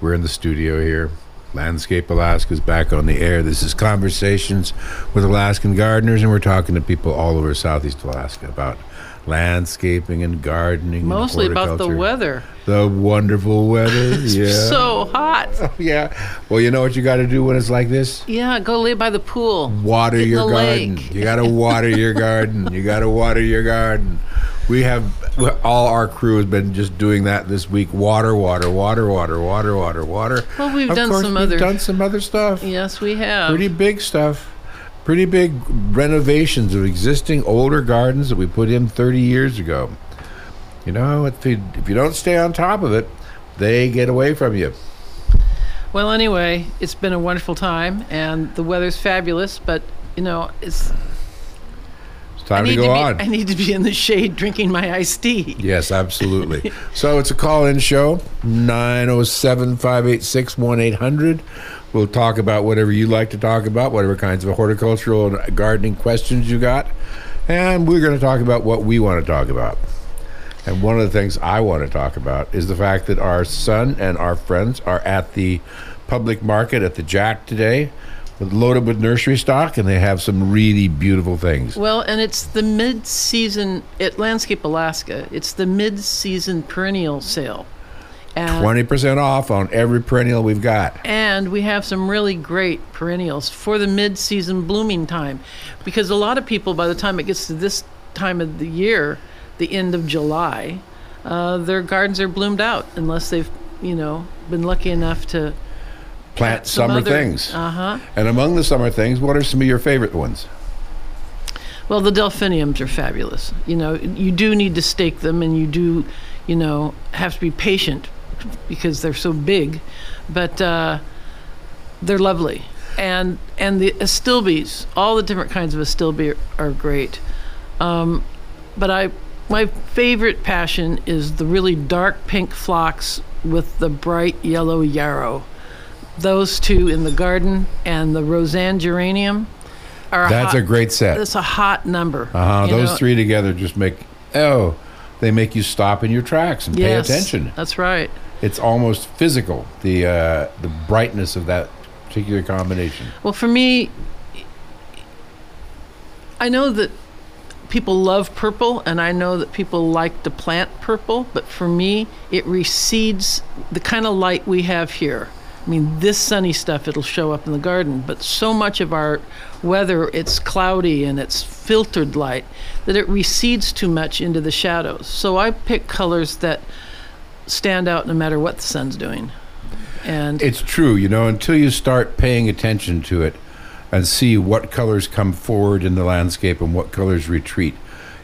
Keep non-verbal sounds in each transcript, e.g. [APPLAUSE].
We're in the studio here. Landscape Alaska is back on the air. This is Conversations with Alaskan Gardeners, and we're talking to people all over Southeast Alaska about landscaping and gardening. and Mostly about the weather. The wonderful weather. [LAUGHS] yeah. So hot. [LAUGHS] Oh, yeah. Well, you know what you got to do when it's like this? Yeah, go lay by the pool. Water Get your garden. lake. You got to water your garden. You got to water your garden. We have all our crew has been just doing that this week. Water, water, water, water, water, water, water. Well, we've Of done course, some we've other- done some other stuff. Yes, we have. Pretty big stuff. Pretty big renovations of existing older gardens that we put in 30 years ago. You know, if you, if you don't stay on top of it, they get away from you. Well, anyway, it's been a wonderful time, and the weather's fabulous. But you know, it's time to go to be on. I need to be in the shade drinking my iced tea. Yes, absolutely. [LAUGHS] so it's a call in show 907 586 1800. We'll talk about whatever you like to talk about, whatever kinds of horticultural and gardening questions you got. And we're going to talk about what we want to talk about. And one of the things I want to talk about is the fact that our son and our friends are at the public market at the Jack today, loaded with nursery stock, and they have some really beautiful things. Well, and it's the mid-season at Landscape Alaska. It's the mid-season perennial sale, 20% off on every perennial we've got. and we have some really great perennials for the mid-season blooming time, because a lot of people, by the time it gets to this time of the year, the end of July, uh, their gardens are bloomed out unless they've, you know, been lucky enough to Plant some summer other- things. Uh-huh. And among the summer things, what are some of your favorite ones? Well, the delphiniums are fabulous. You know, you do need to stake them, and you do, you know, have to be patient because they're so big, but uh, they're lovely. And and the astilbes, all the different kinds of astilbe are, are great. Um, but I, my favorite passion is the really dark pink phlox with the bright yellow yarrow. Those two in the garden and the Rozanne geranium are That's hot, a great set. That's a hot number. Uh huh. Those know? three together just make oh, they make you stop in your tracks and Yes, pay attention. That's right. It's almost physical. The uh, the brightness of that particular combination. Well, for me, I know that people love purple, and I know that people like to plant purple, but for me, it recedes the kind of light we have here. I mean, this sunny stuff, it'll show up in the garden, but so much of our weather, it's cloudy and it's filtered light that it recedes too much into the shadows. So I pick colors that stand out no matter what the sun's doing. And It's true, you know, until you start paying attention to it and see what colors come forward in the landscape and what colors retreat,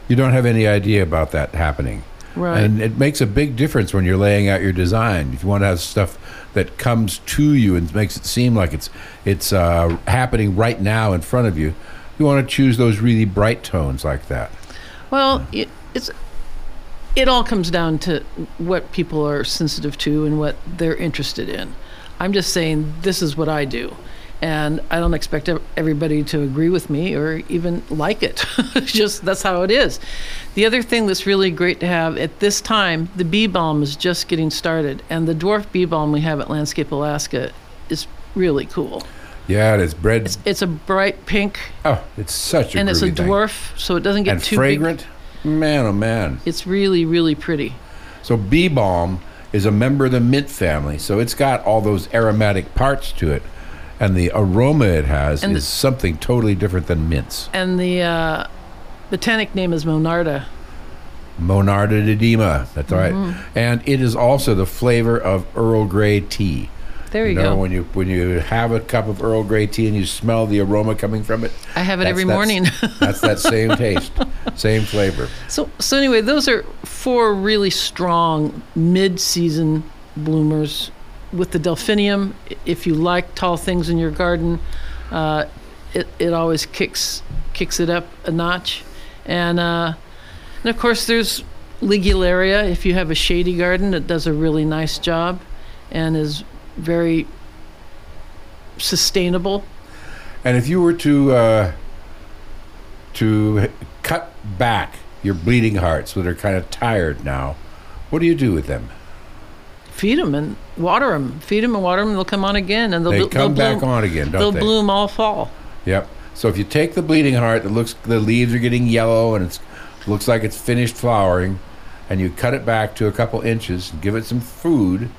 you don't have any idea about that happening. Right. And it makes a big difference when you're laying out your design. If you want to have stuff that comes to you and makes it seem like it's it's uh, happening right now in front of you, you want to choose those really bright tones like that. Well, it, it's it all comes down to what people are sensitive to and what they're interested in. I'm just saying this is what I do, and I don't expect everybody to agree with me or even like it. [LAUGHS] Just that's how it is. The other thing that's really great to have at this time, the bee balm is just getting started, and the dwarf bee balm we have at Landscape Alaska is really cool. Yeah, it is bread. It's, it's a bright pink, oh, it's such a and it's a groovy thing. dwarf, so it doesn't get and too fragrant. big. Man, oh man. It's really, really pretty. So bee balm is a member of the mint family, so it's got all those aromatic parts to it, and the aroma it has And is something totally different than mints. And the uh, botanic name is Monarda. Monarda didyma, that's right, Mm-hmm. and it is also the flavor of Earl Grey tea. There you, know, go. when you when you have a cup of Earl Grey tea and you smell the aroma coming from it, I have it every that's- morning. [LAUGHS] that's that same taste, same flavor. so, so anyway, those are four really strong mid-season bloomers. With the delphinium, if you like tall things in your garden, uh, it it always kicks kicks it up a notch. And uh, and of course, there's Ligularia. If you have a shady garden, it does a really nice job, and is very sustainable. And if you were to uh, to cut back your bleeding hearts that are kind of tired now, what do you do with them? Feed them and water them. Feed them and water them, they'll come on again, and they'll They they'll come back bloom, on again, don't They'll they? bloom all fall. Yep. So if you take the bleeding heart that looks the leaves are getting yellow and it's looks like it's finished flowering, and you cut it back to a couple inches, and give it some food,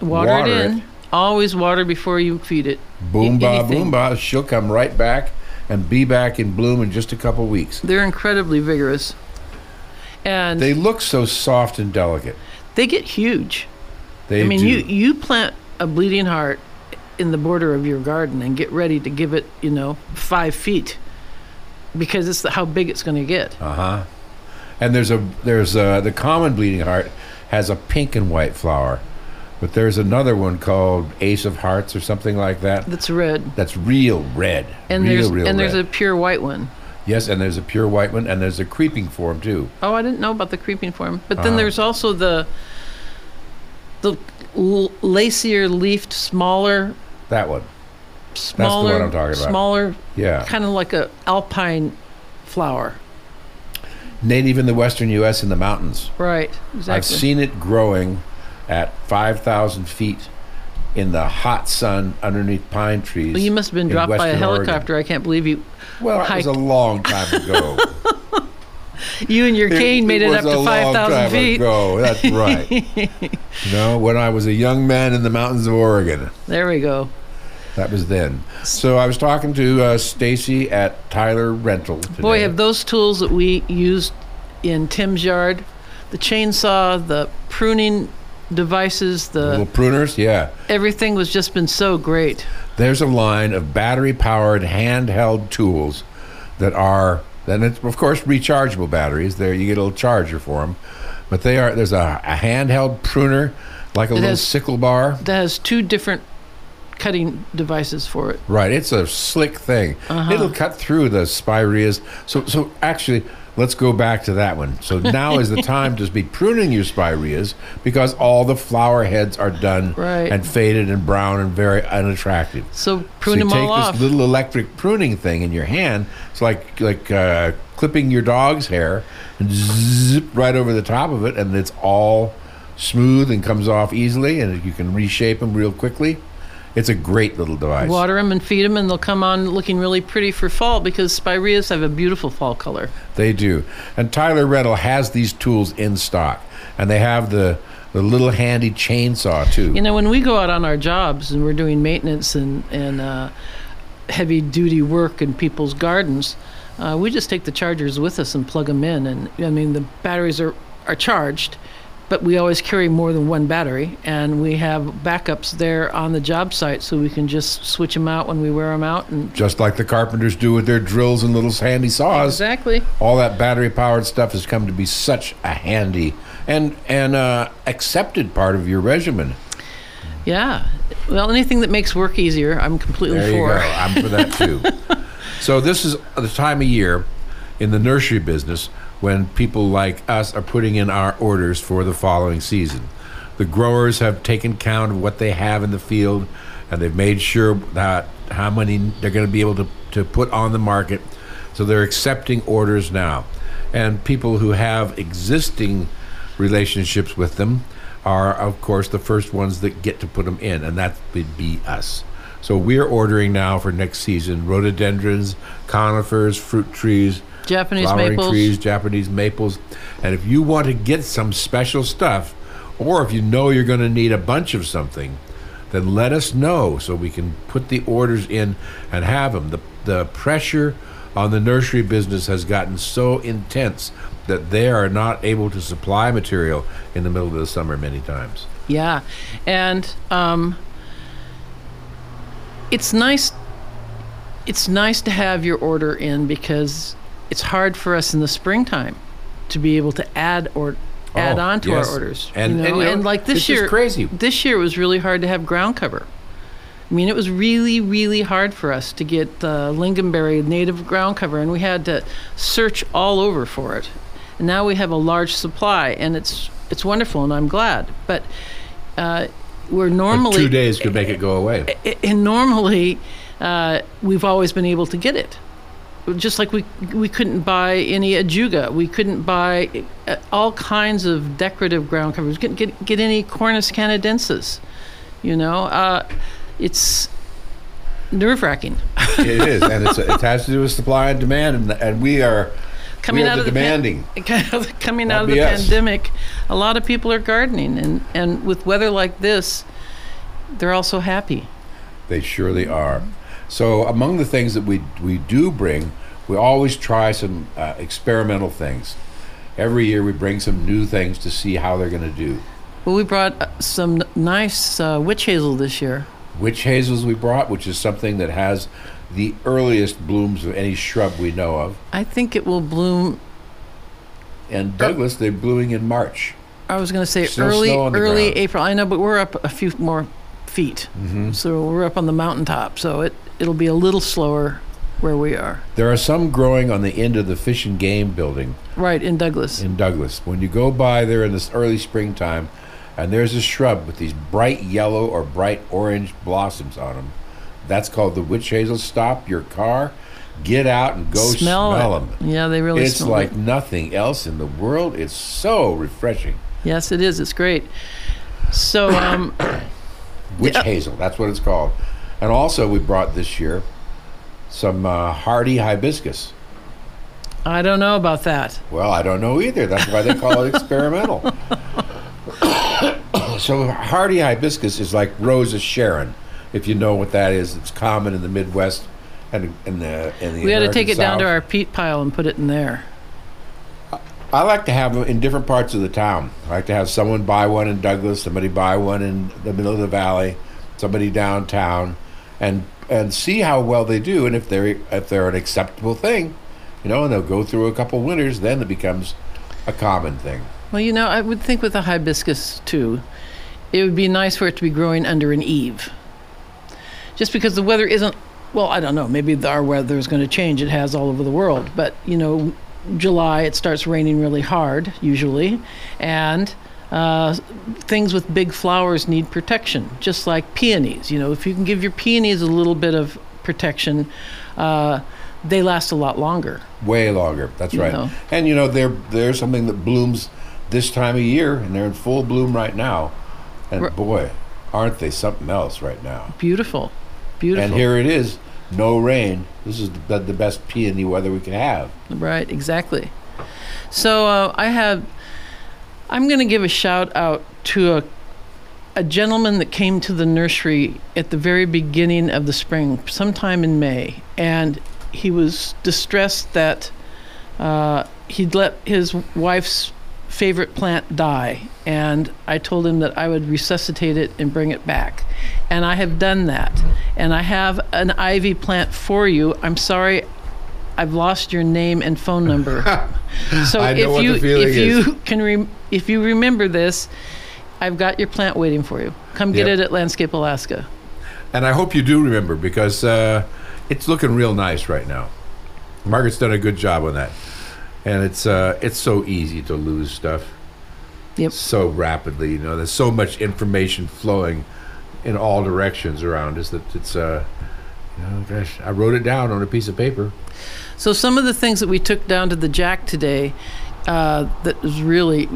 Water, Water it in. it. Always water before you feed it. boom ba anything. boom ba, she'll come right back and be back in bloom in just a couple weeks. They're incredibly vigorous, and they, look so soft and delicate. They get huge. They I mean, do. you you plant a bleeding heart in the border of your garden and get ready to give it, you know, five feet, because it's the, how big it's going to get. Uh huh. And there's a there's a, the common bleeding heart has a pink and white flower, but there's another one called Ace of Hearts or something like that. That's red, That's real red. and real, there's real and there's a pure white one. yes, and there's a pure white one, and there's a creeping form too. Oh, I didn't know about the creeping form. But then Uh-huh. there's also the the l- lacier leafed, smaller, That one. smaller, I'm talking about. smaller, Yeah. kind of like a alpine flower. Native in the western U.S. in the mountains. Right. Exactly. I've seen it growing at 5,000 feet in the hot sun underneath pine trees. Well, you must have been dropped by a Western Oregon. helicopter. I can't believe you. Well, it was a long time ago. [LAUGHS] You and your cane made it, was up to five thousand feet. Ago. That's right. [LAUGHS] you know, when I was a young man in the mountains of Oregon. There we go. That was then. So I was talking to uh, Stacy at Tyler Rental. Today. Boy, have those tools that we used in Tim's yard, the chainsaw, the pruning devices, the little pruners. Yeah, everything was just been so great. there's a line of battery-powered handheld tools that are. Then it's of course rechargeable batteries. There you get a little charger for them, but they are. There's a, a handheld pruner, like a It little has- sickle bar. That has two different cutting devices for it. Right, it's a slick thing. Uh-huh. It'll cut through the spireas. So, so actually, let's go back to that one. So now is the [LAUGHS] time to be pruning your spireas because all the flower heads are done Right. and faded and brown and very unattractive. So prune so you them take this little electric pruning thing in your hand. It's like like uh, clipping your dog's hair and zip right over the top of it, and it's all smooth and comes off easily, and you can reshape them real quickly. It's a great little device. Water them and feed them, and they'll come on looking really pretty for fall because spireas have a beautiful fall color. They do. And Tyler Rental has these tools in stock. And they have the, the little handy chainsaw too. You know, when we go out on our jobs and we're doing maintenance and, and uh, heavy duty work in people's gardens, uh, we just take the chargers with us and plug them in. And I mean, the batteries are, are charged, but we always carry more than one battery. And we have backups there on the job site so we can just switch them out when we wear them out. And Just like the carpenters do with their drills and little handy saws. exactly. All that battery powered stuff has come to be such a handy and and uh, accepted part of your regimen. Yeah. Well, anything that makes work easier, I'm completely There you go. I'm for that too. [LAUGHS] so this is the time of year in the nursery business when people like us are putting in our orders for the following season. The growers have taken count of what they have in the field and they've made sure that how many they're going to be able to, to put on the market. So they're accepting orders now. And people who have existing relationships with them are, of course, the first ones that get to put them in, and that would be us. So we're ordering now for next season rhododendrons, conifers, fruit trees, Japanese flowering maples. trees, Japanese maples. And if you want to get some special stuff, or if you know you're going to need a bunch of something, then let us know so we can put the orders in and have them. The, the pressure on the nursery business has gotten so intense that they are not able to supply material in the middle of the summer many times. Yeah, and um, it's nice. It's nice to have your order in because it's hard for us in the springtime to be able to add or add Oh, on to yes. our orders. And- you know? and, you know, like this just year, crazy. This year was really hard to have ground cover. I mean, it was really, really hard for us to get uh, lingonberry native ground cover, and we had to search all over for it. And now we have a large supply, and it's it's wonderful, and I'm glad. But uh, we're normally two days could make it go away. And normally uh, we've always been able to get it just like we we couldn't buy any ajuga, we couldn't buy uh, all kinds of decorative ground covers. Get get, get any Cornus canadensis, you know. Uh, it's nerve wracking. [LAUGHS] it is, and it's, it has to do with supply and demand, and, and we are coming we are out the of the demanding. Pan- [LAUGHS] coming out of the us. pandemic, a lot of people are gardening, and and with weather like this, they're also happy. They surely are. So, among the things that we we do bring, we always try some uh, experimental things. Every year, we bring some new things to see how they're going to do. Well, we brought uh, some nice uh, witch hazel this year. Witch hazels we brought, which is something that has the earliest blooms of any shrub we know of. I think it will bloom. And Douglas, they're blooming in March. I was going to say Still early snow on the early ground. April. I know, but we're up a few more feet, Mm-hmm. so we're up on the mountaintop. So it it'll be a little slower where we are. There are some growing on the end of the Fish and Game building Right in Douglas. in Douglas. When you go by there in this early springtime, and there's a shrub with these bright yellow or bright orange blossoms on them, that's called the witch hazel. Stop your car, get out and go smell, smell, them. it. Yeah, they really smell. It's like good. nothing else in the world. It's so refreshing. Yes, it is. It's great. So um, [COUGHS] Witch hazel, that's what it's called. And also, we brought this year some uh, hardy hibiscus. I don't know about that. Well, I don't know either. That's why they call it [LAUGHS] experimental. [COUGHS] so hardy hibiscus is like Rose of Sharon, if you know what that is. It's common in the Midwest and in the in the. We got to take it down to our peat pile and put it in there. I like to have them in different parts of the town. I like to have someone buy one in Douglas, somebody buy one in the middle of the valley, somebody downtown, and and see how well they do, and if they're if they're an acceptable thing, you know, and they'll go through a couple winters, then it becomes a common thing. Well, you know, I would think with a hibiscus too, it would be nice for it to be growing under an eave. Just because the weather isn't, well, I don't know, maybe our weather is going to change. It has all over the world. But, you know, July, it starts raining really hard, usually. And uh, things with big flowers need protection, just like peonies. You know, if you can give your peonies a little bit of protection, uh, they last a lot longer. Way longer. That's You right. know. And you know, they're they're something that blooms this time of year, and they're in full bloom right now. And Ri- boy, aren't they something else right now? Beautiful. Beautiful. And here it is, no rain. This is the, the best peony weather we can have. Right, exactly. So uh, I have, I'm going to give a shout out to a, a gentleman that came to the nursery at the very beginning of the spring, sometime in May, and he was distressed that uh, he'd let his wife's favorite plant die, and I told him that I would resuscitate it and bring it back. And I have done that. And I have an ivy plant for you. I'm sorry I've lost your name and phone number. [LAUGHS] so if you if is. you can rem if you remember this, I've got your plant waiting for you. Come get Yep. it at Landscape Alaska. And I hope you do remember because uh, it's looking real nice right now. Margaret's done a good job on that, and it's uh, it's so easy to lose stuff. Yep. So rapidly, you know. There's so much information flowing in all directions around us that it's uh, you know, gosh, I wrote it down on a piece of paper. So some of the things that we took down to the Jack today, uh, that was really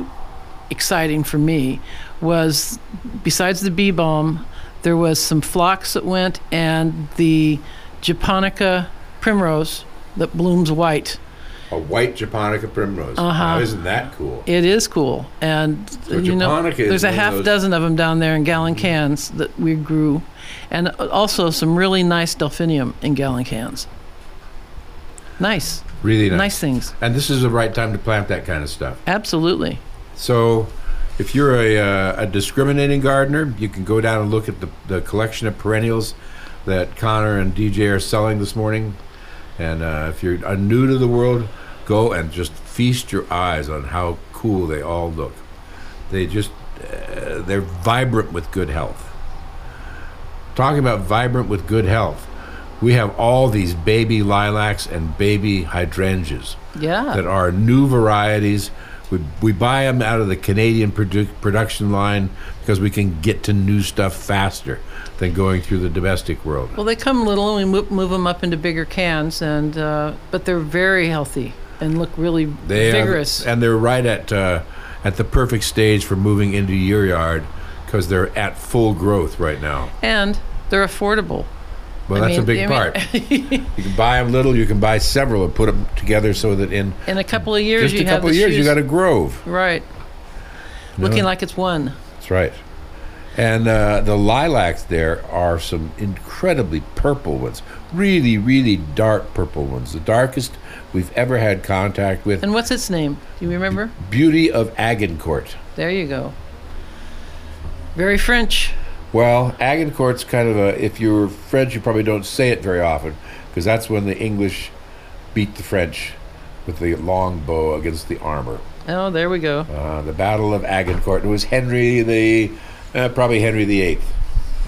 exciting for me, was besides the bee balm, there was some phlox that went and the japonica primrose that blooms white. A white japonica primrose. Uh-huh. Now, isn't that cool? It is cool, and So you know, there's a half those- dozen of them down there in gallon cans that we grew, and also some really nice delphinium in gallon cans. Nice, Really nice. nice things. And this is the right time to plant that kind of stuff. Absolutely. So, if you're a, uh, a discriminating gardener, you can go down and look at the, the collection of perennials that Connor and DJ are selling this morning. And uh, if you're uh, new to the world, go and just feast your eyes on how cool they all look. They just, uh, they're vibrant with good health. Talking about vibrant with good health, we have all these baby lilacs and baby hydrangeas Yeah. that are new varieties. We, we buy them out of the Canadian produ- production line because we can get to new stuff faster than going through the domestic world. Well, they come little, and we move, move them up into bigger cans, and uh, but they're very healthy and look really They are- vigorous. and they're right at uh, at the perfect stage for moving into your yard because they're at full growth right now. and they're affordable. Well, I that's a big I mean- part. [LAUGHS] you can buy them little, you can buy several and put them together so that in In a couple of years, just you a couple of years you shoes- got a grove. right, looking like it's one. That's right. And uh, the lilacs there are some incredibly purple ones, really, really dark purple ones, the darkest we've ever had contact with. And what's its name? Do you remember? Beauty of Agincourt. There you go. Very French. Well, Agincourt's kind of a, if you're French, you probably don't say it very often because that's when the English beat the French with the long bow against the armor. Oh, there we go. Uh, the Battle of Agincourt. It was Henry the, uh, probably Henry the Eighth.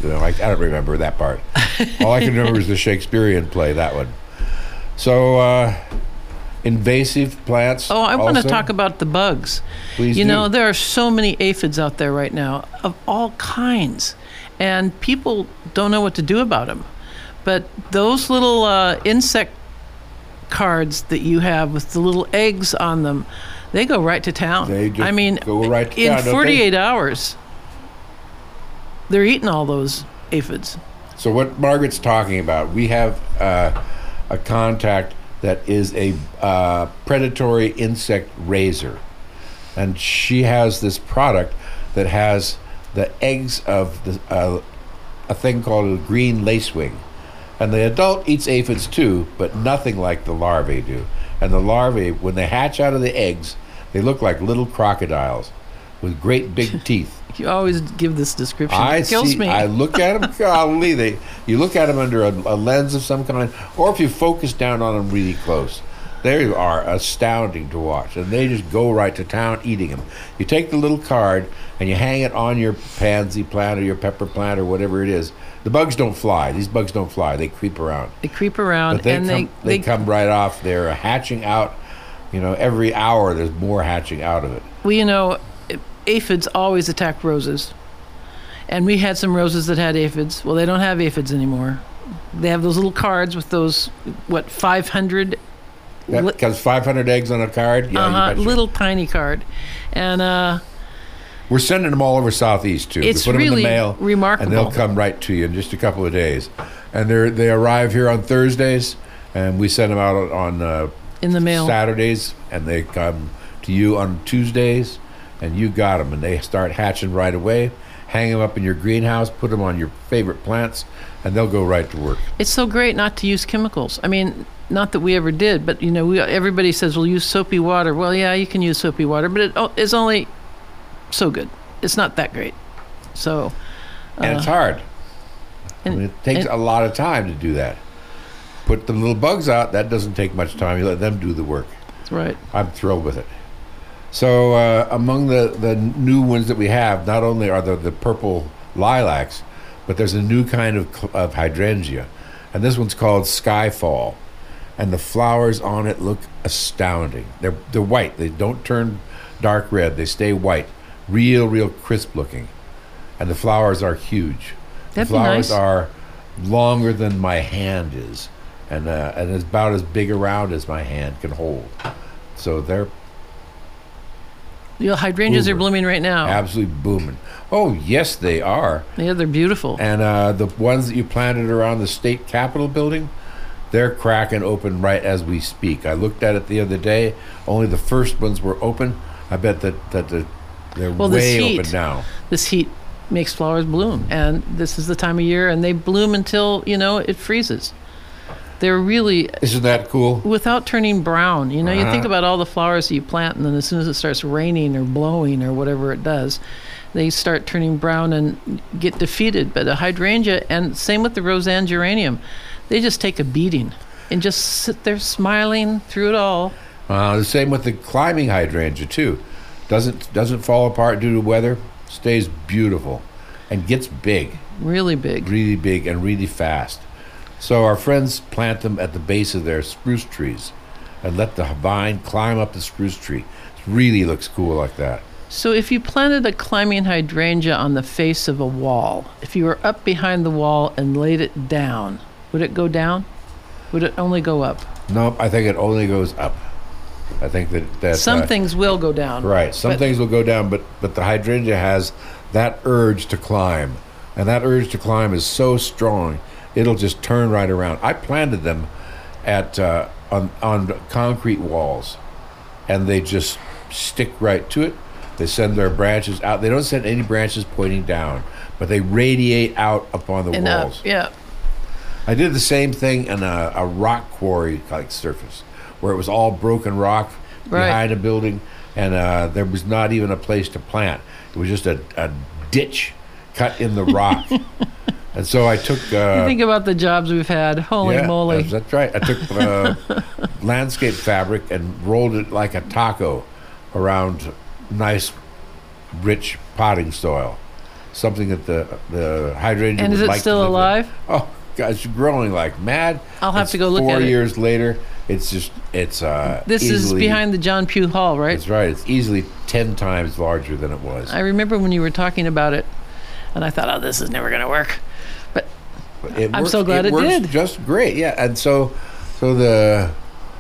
You know, I, I don't remember that part. [LAUGHS] All I can remember is the Shakespearean play, that one. So, uh, invasive plants. Oh, I want to talk about the bugs. Please you do. know, there are so many aphids out there right now of all kinds, and people don't know what to do about them. But those little uh, insect cards that you have with the little eggs on them, they go right to town. They just I mean, go right to in town, don't they? 48 hours, they're eating all those aphids. So what Margaret's talking about, we have uh, a contact that is a uh, predatory insect raiser, and she has this product that has the eggs of the, uh, a thing called a green lacewing, and the adult eats aphids too, but nothing like the larvae do. And the larvae, when they hatch out of the eggs, they look like little crocodiles with great big [LAUGHS] teeth. You always give this description. I it kills see. me. I look at them. [LAUGHS] Golly, they. You look at them under a, a lens of some kind, or if you focus down on them really close, they are astounding to watch, and they just go right to town eating them. You take the little card and you hang it on your pansy plant or your pepper plant or whatever it is. The bugs don't fly. These bugs don't fly. They creep around, they creep around but they and come. they, They, come right off. They're hatching out. You know, every hour there's more hatching out of it. Well, you know, aphids always attack roses. And we had some roses that had aphids. Well, they don't have aphids anymore. They have those little cards with those, what, 500 That li- because 500 eggs on a card. Yeah, uh-huh, little tiny card. And uh, We're sending them all over southeast too. It's we put them really in the mail, remarkable. and they'll come right to you in just a couple of days. And they they arrive here on Thursdays, and we send them out on, on uh, in the mail. Saturdays, and they come to you on Tuesdays, and you got them, and they start hatching right away. Hang them up in your greenhouse, put them on your favorite plants, and they'll go right to work. It's so great not to use chemicals. I mean, not that we ever did, but you know, we, everybody says, we'll use soapy water." Well, yeah, you can use soapy water, but oh, it's only so good. It's not that great. So, And it's Uh, hard. I mean, it takes and- a lot of time to do that. Put the little bugs out. That doesn't take much time. You let them do the work. right. I'm thrilled with it. So uh, among the, the new ones that we have, not only are there the purple lilacs, but there's a new kind of, of hydrangea, and this one's called Skyfall, and the flowers on it look astounding. They're they're white. They don't turn dark red. They stay white, real real crisp looking, and the flowers are huge. That'd the flowers nice. are longer than my hand is, and uh, and it's about as big around as my hand can hold. So they're You know, hydrangeas are blooming right now. absolutely booming. Oh yes, they are. Yeah, they're beautiful. And uh, the ones that you planted around the state capitol building, they're cracking open right as we speak. I looked at it the other day. Only the first ones were open. I bet that that the, they're Well, way heat- open now. this heat makes flowers bloom, and this is the time of year, and they bloom until you know it freezes. They're really Isn't that cool? without turning brown. You know, you think Uh-huh. about all the flowers you plant, and then as soon as it starts raining or blowing or whatever it does, they start turning brown and get defeated. But the hydrangea, and same with the Rozanne geranium, they just take a beating and just sit there smiling through it all. Uh, the same with the climbing hydrangea too. Doesn't doesn't fall apart due to weather. Stays beautiful, and gets big. Really big. really big and really fast. So our friends plant them at the base of their spruce trees and let the vine climb up the spruce tree. It really looks cool like that. So if you planted a climbing hydrangea on the face of a wall, if you were up behind the wall and laid it down, would it go down? Would it only go up? Nope, I think it only goes up. I think that that Some uh, things will go down. right. Some things will go down, but but the hydrangea has that urge to climb, and that urge to climb is so strong, it'll just turn right around. I planted them at uh, on on concrete walls, and they just stick right to it. They send their branches out. They don't send any branches pointing down, but they radiate out upon the And up, yeah. I did the same thing in a, a rock quarry like surface, where it was all broken rock Right. behind a building, and uh, there was not even a place to plant. It was just a, a ditch cut in the rock. [LAUGHS] and so I took. Uh, Think about the jobs we've had. Holy yeah, moly. That's, that's right. I took uh, [LAUGHS] landscape fabric and rolled it like a taco around nice, rich potting soil. Something that the the hydrangea And is it like still live in. alive? Oh, God, it's growing like mad. I'll have It's to go look four at it. Four years later, it's just it's uh. This is behind the John Pugh Hall, right? That's right. It's easily ten times larger than it was. I remember when you were talking about it, and I thought, oh, this is never going to work. But It I'm works- so glad it works did. Just great, yeah. And so, so the,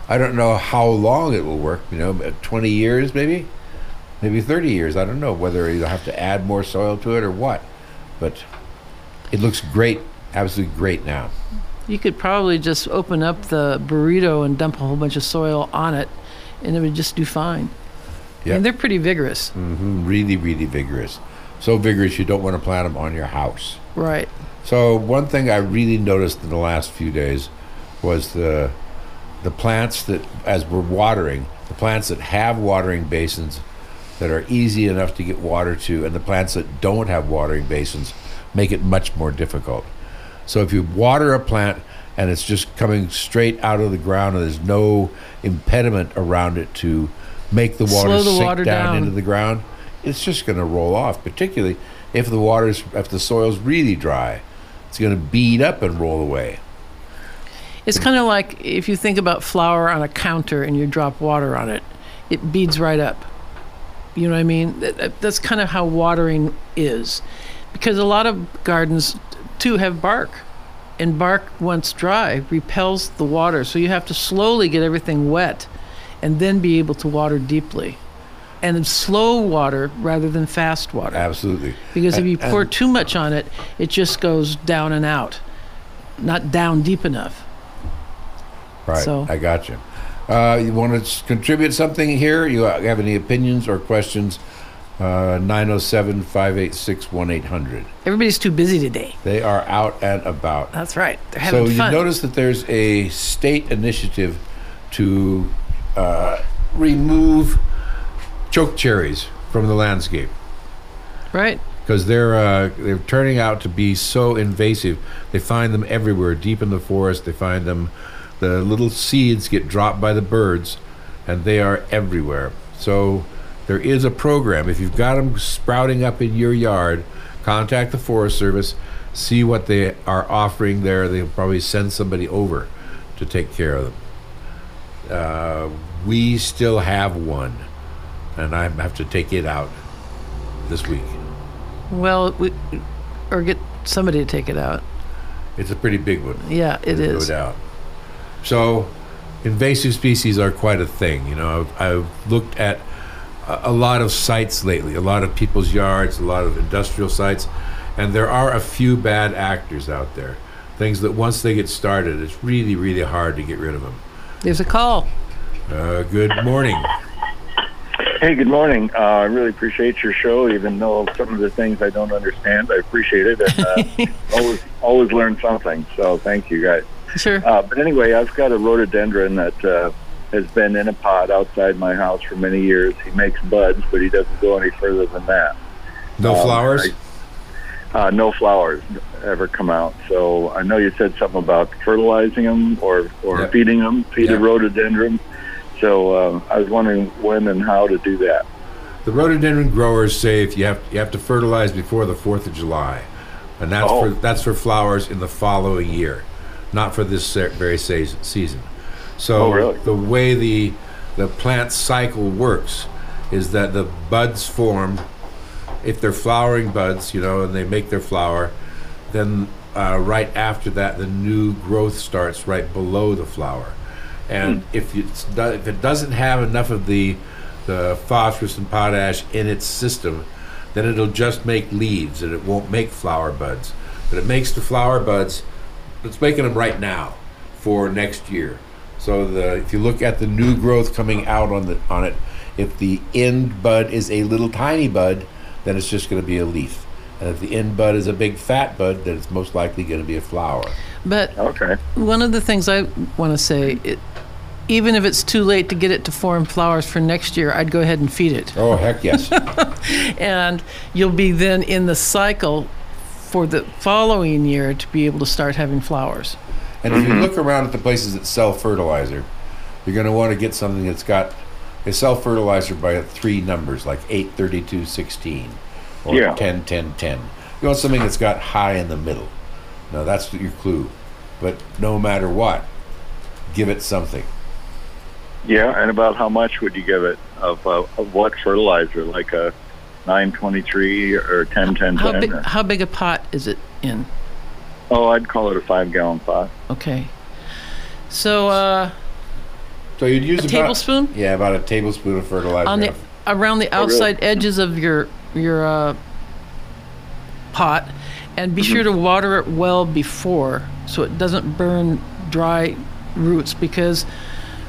I don't know how long it will work. You know, twenty years maybe, maybe thirty years. I don't know whether you'll have to add more soil to it or what, but it looks great, absolutely great now. you could probably just open up the burrito and dump a whole bunch of soil on it, and it would just do fine. I Yeah. mean, they're pretty vigorous. Mm-hmm, Really, really vigorous. So vigorous you don't want to plant them on your house. Right. So one thing I really noticed in the last few days was the the plants that, as we're watering, the plants that have watering basins that are easy enough to get water to, and the plants that don't have watering basins make it much more difficult. So if you water a plant and it's just coming straight out of the ground and there's no impediment around it to make the water Slow the sink water down, down. into the ground, it's just going to roll off. Particularly if the water's if the soil's really dry, it's going to bead up and roll away. It's kind of like if you think about flour on a counter and you drop water on it, it beads right up. You know what I mean? That- that- That's kind of how watering is. Because a lot of gardens, too, have bark. And bark, once dry, repels the water. So you have to slowly get everything wet and then be able to water deeply. And slow water rather than fast water. Absolutely. Because if you pour too much on it, it just goes down and out, not down deep enough. Right. So- I got you. Uh, you want to contribute something here? You have any opinions or questions? Uh, 907 586 1800. Everybody's too busy today. They are out and about. That's right. They're having So having you fun. notice that there's a state initiative to uh, remove choke cherries from the landscape right? because they're uh, they're turning out to be so invasive. They find them everywhere, deep in the forest. They find them. The little seeds get dropped by the birds, and they are everywhere. So there is a program. If you've got them sprouting up in your yard, contact the Forest Service. See what they are offering there. They'll probably send somebody over to take care of them. Uh, we still have one, and I have to take it out this week. Well, we, or get somebody to take it out. It's a pretty big one. Yeah, it is. No doubt. So, invasive species are quite a thing. You know, I've, I've looked at a, a lot of sites lately, a lot of people's yards, a lot of industrial sites, and there are a few bad actors out there. Things that once they get started, it's really, really hard to get rid of them. There's a call. Uh, good morning. Hey, good morning. Uh, I really appreciate your show, even though some of the things I don't understand. I appreciate it, and uh, [LAUGHS] always always learn something. So thank you, guys. Sure. Uh, but anyway, I've got a rhododendron that uh, has been in a pot outside my house for many years. He makes buds, but he doesn't go any further than that. No Um, flowers? Uh, no flowers ever come out. So I know you said something about fertilizing them or, or Yeah. feeding them, feed Yeah. a rhododendron. So uh, I was wondering when and how to do that. The rhododendron growers say if you have you have to fertilize before the Fourth of July, and that's Oh. for that's for flowers in the following year, not for this very se- season. So Oh, really? the way the the plant cycle works is that the buds form. If they're flowering buds, you know, and they make their flower, then uh, right after that, the new growth starts right below the flower. And if it's do- if it doesn't have enough of the the phosphorus and potash in its system, then it'll just make leaves and it won't make flower buds. But it makes the flower buds. It's making them right now for next year. So the if you look at the new growth coming out on the on it, if the end bud is a little tiny bud, then it's just going to be a leaf. And if the end bud is a big fat bud, then it's most likely going to be a flower. But Okay. one of the things I want to say, it, even if it's too late to get it to form flowers for next year, I'd go ahead and feed it. Oh heck yes! [LAUGHS] And you'll be then in the cycle for the following year to be able to start having flowers. And if you look around at the places that sell fertilizer, you're going to want to get something that's got they sell fertilizer by three numbers like 8, 32, 16 or Yeah. 10, 10, 10. You want something that's got high in the middle. Now that's your clue. But no matter what, give it something. Yeah, and about how much would you give it of uh, of what fertilizer? Like a 923 or 10 10 How 10? big, or- how big a pot is it in? Oh, I'd call it a five gallon pot. Okay. So uh, So you'd use a about, tablespoon Yeah, about a tablespoon of fertilizer. on the around the Oh, really? outside edges of your your uh, pot, and be sure to water it well before so it doesn't burn dry roots because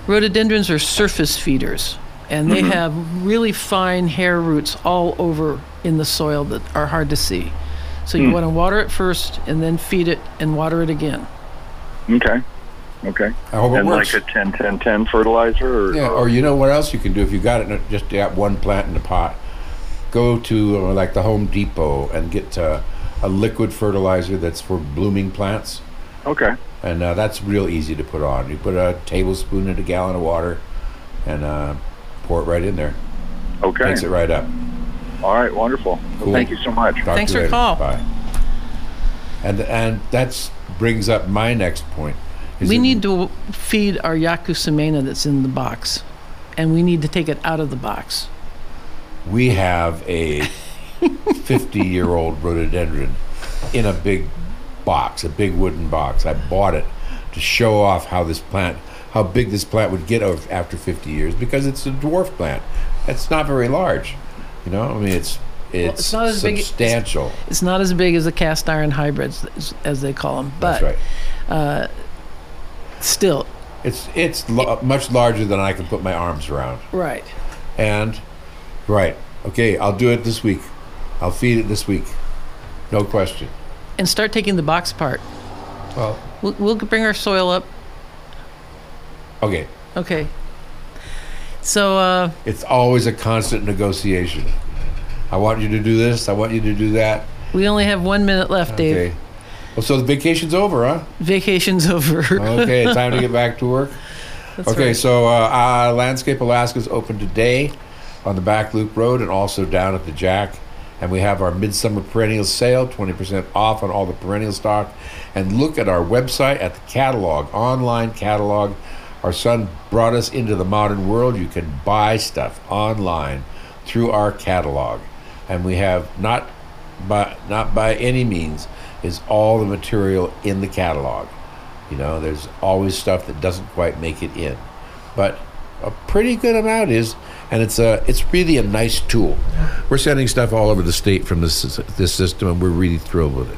rhododendrons are surface feeders and they have really fine hair roots all over in the soil that are hard to see. So you want to water it first and then feed it and water it again. Okay. Okay. I hope it and works. like a 10 10 10 fertilizer? Or, Yeah, or you know what else you can do if you got it just got one plant in a pot. Go to uh, like the Home Depot and get uh, a liquid fertilizer that's for blooming plants, Okay. and uh, that's real easy to put on. You put a tablespoon in a gallon of water, and pour it right in there. Okay. Takes it right up. All right. Wonderful. Well, Cool. thank you so much. Talk Thanks for your later. call. Bye. And and that's brings up my next point. is We that need to feed our Yakushimanum that's in the box, and we need to take it out of the box. we have a 50 year old [LAUGHS] rhododendron in a big box, a big wooden box. I bought it to show off how this plant, how big this plant would get after 50 years because it's a dwarf plant. It's not very large, you know. I mean, it's it's, it's not as big- it's- substantial. It's not as big as the cast iron hybrids, as, as they call them, but That's right. Uh, still, It's it's lo- much larger than I can put my arms around. right. And right, okay, I'll do it this week. I'll feed it this week, no question. And start taking the box apart. Well, We'll, we'll bring our soil up. Okay. Okay. So, uh, It's always a constant negotiation. I want you to do this. I want you to do that. we only have one minute left, Dave. Okay. Well, so the vacation's over, huh? Vacation's over. Okay, [LAUGHS] time to get back to work. That's okay, right. so uh, uh, Landscape Alaska is open today on the Back Loop Road and also down at the Jack. And we have our Midsummer Perennial Sale, 20% off on all the perennial stock. And look at our website at the catalog, online catalog. Our son brought us into the modern world. You can buy stuff online through our catalog. And we have not by not by any means is all the material in the catalog. You know, there's always stuff that doesn't quite make it in, but a pretty good amount is, and it's a it's really a nice tool. We're sending stuff all over the state from this this system, and we're really thrilled with it.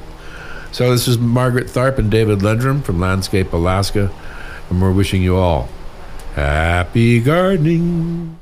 So this is Margaret Tharp and David Lendrum from Landscape Alaska, and we're wishing you all happy gardening.